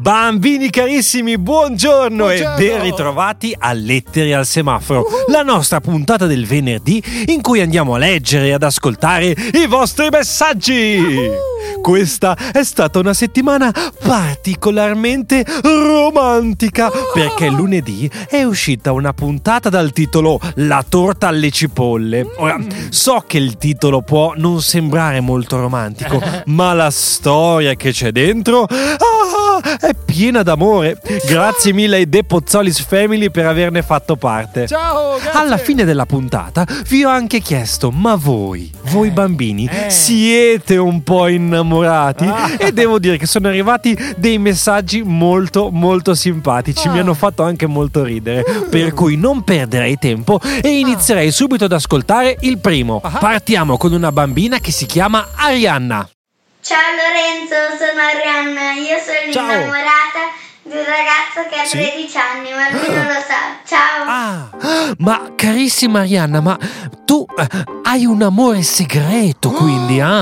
Bambini carissimi, buongiorno, Buongiorno. e ben ritrovati a Lettere al semaforo, la nostra puntata del venerdì in cui andiamo a leggere e ad ascoltare i vostri messaggi. Questa è stata una settimana particolarmente romantica perché lunedì è uscita una puntata dal titolo La torta alle cipolle. Ora, so che il titolo può non sembrare molto romantico, ma la storia che c'è dentro ah, è piena d'amore. Grazie mille ai The Pozzolis Family per averne fatto parte. Ciao, grazie. Alla fine della puntata vi ho anche chiesto, ma voi, voi bambini, eh. siete un po' innamorati? Ah. E devo dire che sono arrivati dei messaggi molto molto simpatici, mi Ah. hanno fatto anche molto ridere, per cui non perderei tempo e inizierei subito ad ascoltare il primo. Ah. Partiamo con una bambina che si chiama Arianna. Ciao Lorenzo, sono Arianna, io sono Ciao. innamorata di un ragazzo che ha Sì? 13 anni, ma lui non lo sa. Ciao. Ah, ma carissima Arianna, ma tu eh, hai un amore segreto, quindi, ah,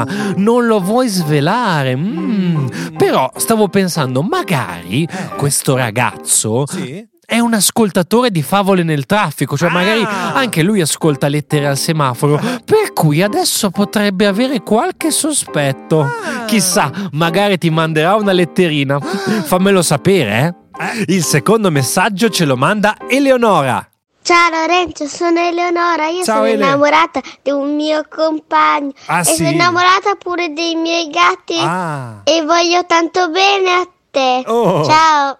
ah, non lo vuoi svelare. mm. Però stavo pensando, magari questo ragazzo Sì? È un ascoltatore di favole nel traffico, cioè magari Ah. anche lui ascolta lettere al semaforo, per cui adesso potrebbe avere qualche sospetto. Ah. Chissà, magari ti manderà una letterina. Fammelo sapere, eh? Il secondo messaggio ce lo manda Eleonora. Ciao Lorenzo, sono Eleonora, io Ciao, sono Ele. innamorata di un mio compagno Ah, e sì? sono innamorata pure dei miei gatti Ah. e voglio tanto bene a te. Oh. Ciao.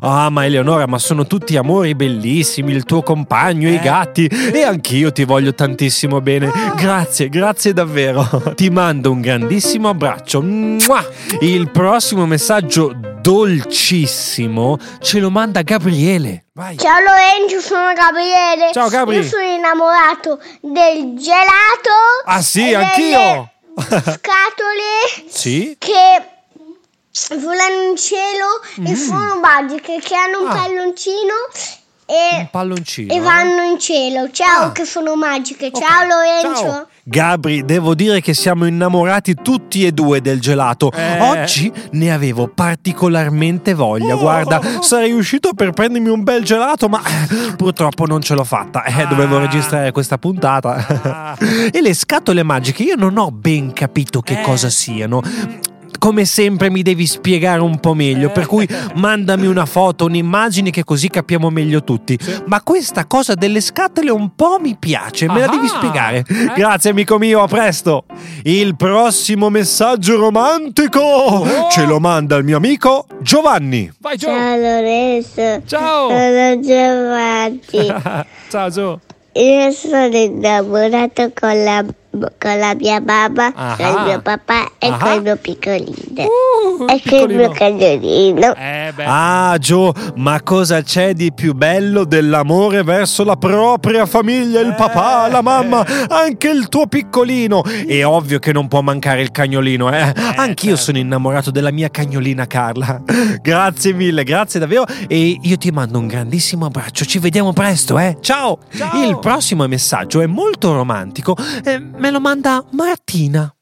Ah, ma Eleonora, ma sono tutti amori bellissimi, il tuo compagno, i gatti e anch'io ti voglio tantissimo bene. Grazie, grazie davvero. Ti mando un grandissimo abbraccio. Mua! Il prossimo messaggio dolcissimo ce lo manda Gabriele. Vai. Ciao Lorenzo, sono Gabriele. Ciao, Gabri. Io sono innamorato del gelato. Ah sì, e delle anch'io. Scatole Sì? che volano in cielo e sono magiche che hanno un Mm. Ah. palloncino Un e, palloncino. e eh? vanno in cielo. Ciao, Ah. che sono magiche. Ciao Lorenzo. ciao. Gabri, devo dire che siamo innamorati tutti e due del gelato. Eh. Oggi ne avevo particolarmente voglia. Oh. Guarda, sarei uscito per prendermi un bel gelato, ma eh, purtroppo non ce l'ho fatta. Eh, dovevo Ah. registrare questa puntata. Ah. e le scatole magiche, io non ho ben capito che Eh. cosa siano. Come sempre mi devi spiegare un po' meglio, per cui mandami una foto, un'immagine che così capiamo meglio tutti. Ma questa cosa delle scatole un po' mi piace, me la Ah. devi spiegare. Eh? Grazie amico mio, a presto. Il prossimo messaggio romantico ce lo manda il mio amico Giovanni. Vai Gio. Lorenzo. Ciao. Sono Giovanni. Ciao Gio. Io sono innamorato con la, con la mia mamma, Ah. con il mio papà e Ah. con il mio piccolino. Uh, e con il mio piccolino. cagnolino. Eh. Ah Gio, ma cosa c'è di più bello dell'amore verso la propria famiglia, il papà, la mamma, anche il tuo piccolino? È ovvio che non può mancare il cagnolino, eh? Anch'io certo. sono innamorato della mia cagnolina Carla. Grazie mille, grazie davvero e io ti mando un grandissimo abbraccio. Ci vediamo presto, eh? Ciao! Ciao. Il prossimo messaggio è molto romantico. eh, me lo manda Martina.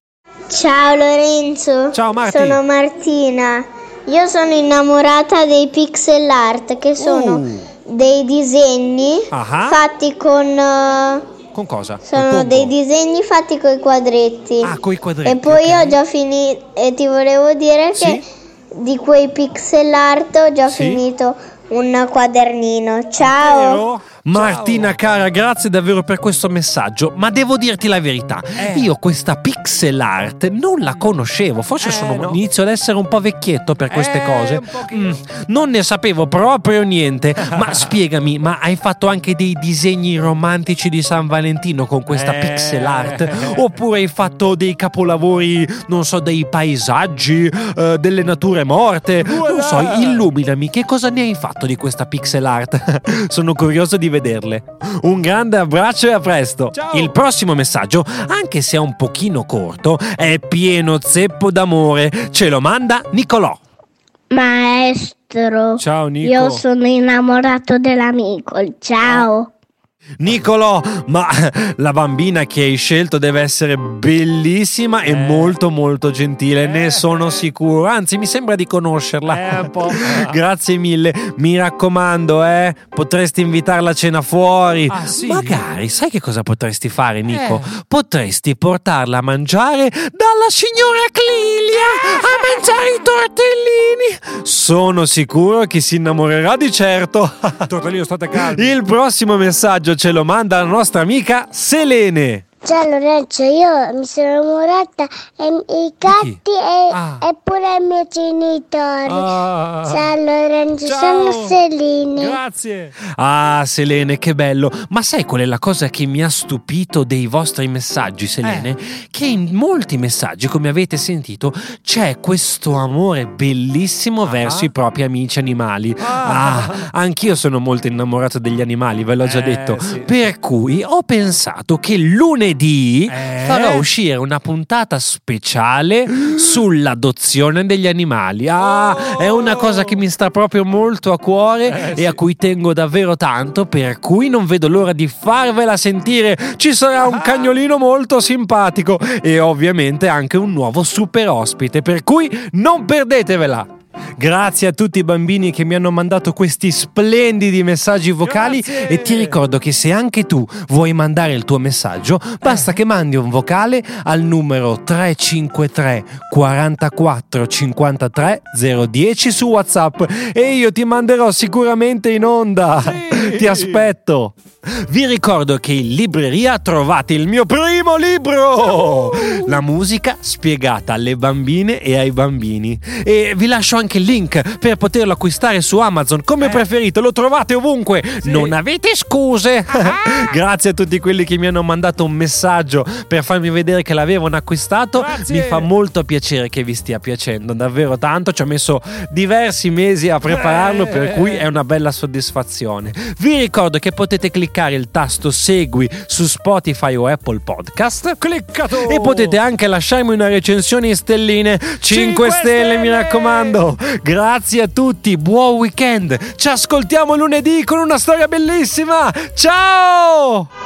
Ciao Lorenzo. Ciao, Marti. Sono Martina. Io sono innamorata dei pixel art che sono Uh. dei disegni Ah. fatti con... eh, Con cosa? Sono dei disegni fatti con i quadretti. Ah, coi quadretti. E poi ok. ho già finito e ti volevo dire che Sì? di quei pixel art ho già Sì? finito un quadernino. Ciao. Vero? Martina cara, grazie davvero per questo messaggio, ma devo dirti la verità, Eh. io questa pixel art non la conoscevo, forse Eh, sono, no. inizio ad essere un po' vecchietto per queste Eh, cose. Mm, non ne sapevo proprio niente, ma spiegami, ma hai fatto anche dei disegni romantici di San Valentino con questa Eh. pixel art? Oppure hai fatto dei capolavori, non so, dei paesaggi, eh, delle nature morte? Non so, Voilà. illuminami, che cosa ne hai fatto di questa pixel art? Sono curioso di vederle. Un grande abbraccio e a presto. Ciao. Il prossimo messaggio, anche se è un pochino corto, è pieno zeppo d'amore. Ce lo manda Nicolò. Maestro, Ciao Nico. io sono innamorato dell'amico. Ciao. Nicolò, ma la bambina che hai scelto deve essere bellissima e molto molto gentile, ne sono sicuro. Anzi, mi sembra di conoscerla. Eh. Grazie mille. Mi raccomando, eh, potresti invitarla a cena fuori. Ah, sì? Magari, sai che cosa potresti fare, Nico? Eh. Potresti portarla a mangiare dalla signora Clilia a mangiare i tortellini. Sono sicuro che si innamorerà di certo. Tortellino, state calmi. Il prossimo messaggio ce lo manda la nostra amica Selene. Ciao Lorenzo, io mi sono innamorata e i gatti e, Ah. e pure i miei genitori. Ah. Ciao Lorenzo, Ciao. sono Selene. Grazie. Ah, Selene, che bello. Ma sai qual è la cosa che mi ha stupito dei vostri messaggi, Selene? Eh. Che in molti messaggi, come avete sentito, c'è questo amore bellissimo verso i propri amici animali. Ah. Ah, anch'io sono molto innamorato degli animali, ve l'ho già Eh, detto. sì. Per cui ho pensato che lunedì Eh? farò uscire una puntata speciale sull'adozione degli animali. Ah, è una cosa che mi sta proprio molto a cuore Eh, e sì. a cui tengo davvero tanto, per cui non vedo l'ora di farvela sentire. Ci sarà un cagnolino molto simpatico e ovviamente anche un nuovo super ospite, per cui non perdetevela. Grazie a tutti i bambini che mi hanno mandato questi splendidi messaggi vocali Grazie. e ti ricordo che se anche tu vuoi mandare il tuo messaggio, basta che mandi un vocale al numero 353 44 53 010 su WhatsApp e io ti manderò sicuramente in onda. Sì. Ti aspetto. Vi ricordo che in libreria trovate il mio primo libro, la musica spiegata alle bambine e ai bambini. E vi lascio anche il link per poterlo acquistare su Amazon come Eh. preferite, lo trovate ovunque. Non avete scuse. Ah. Grazie a tutti quelli che mi hanno mandato un messaggio per farmi vedere che l'avevano acquistato. Grazie. Mi fa molto piacere che vi stia piacendo, davvero tanto. Ci ho messo diversi mesi a prepararlo, Eh. per cui è una bella soddisfazione. Vi ricordo che potete cliccare il tasto segui su Spotify o Apple Podcast. Cliccato. E potete anche lasciarmi una recensione in stelline 5, Cinque stelle, mi stelle! raccomando. Grazie a tutti, buon weekend. Ci ascoltiamo lunedì con una storia bellissima. Ciao!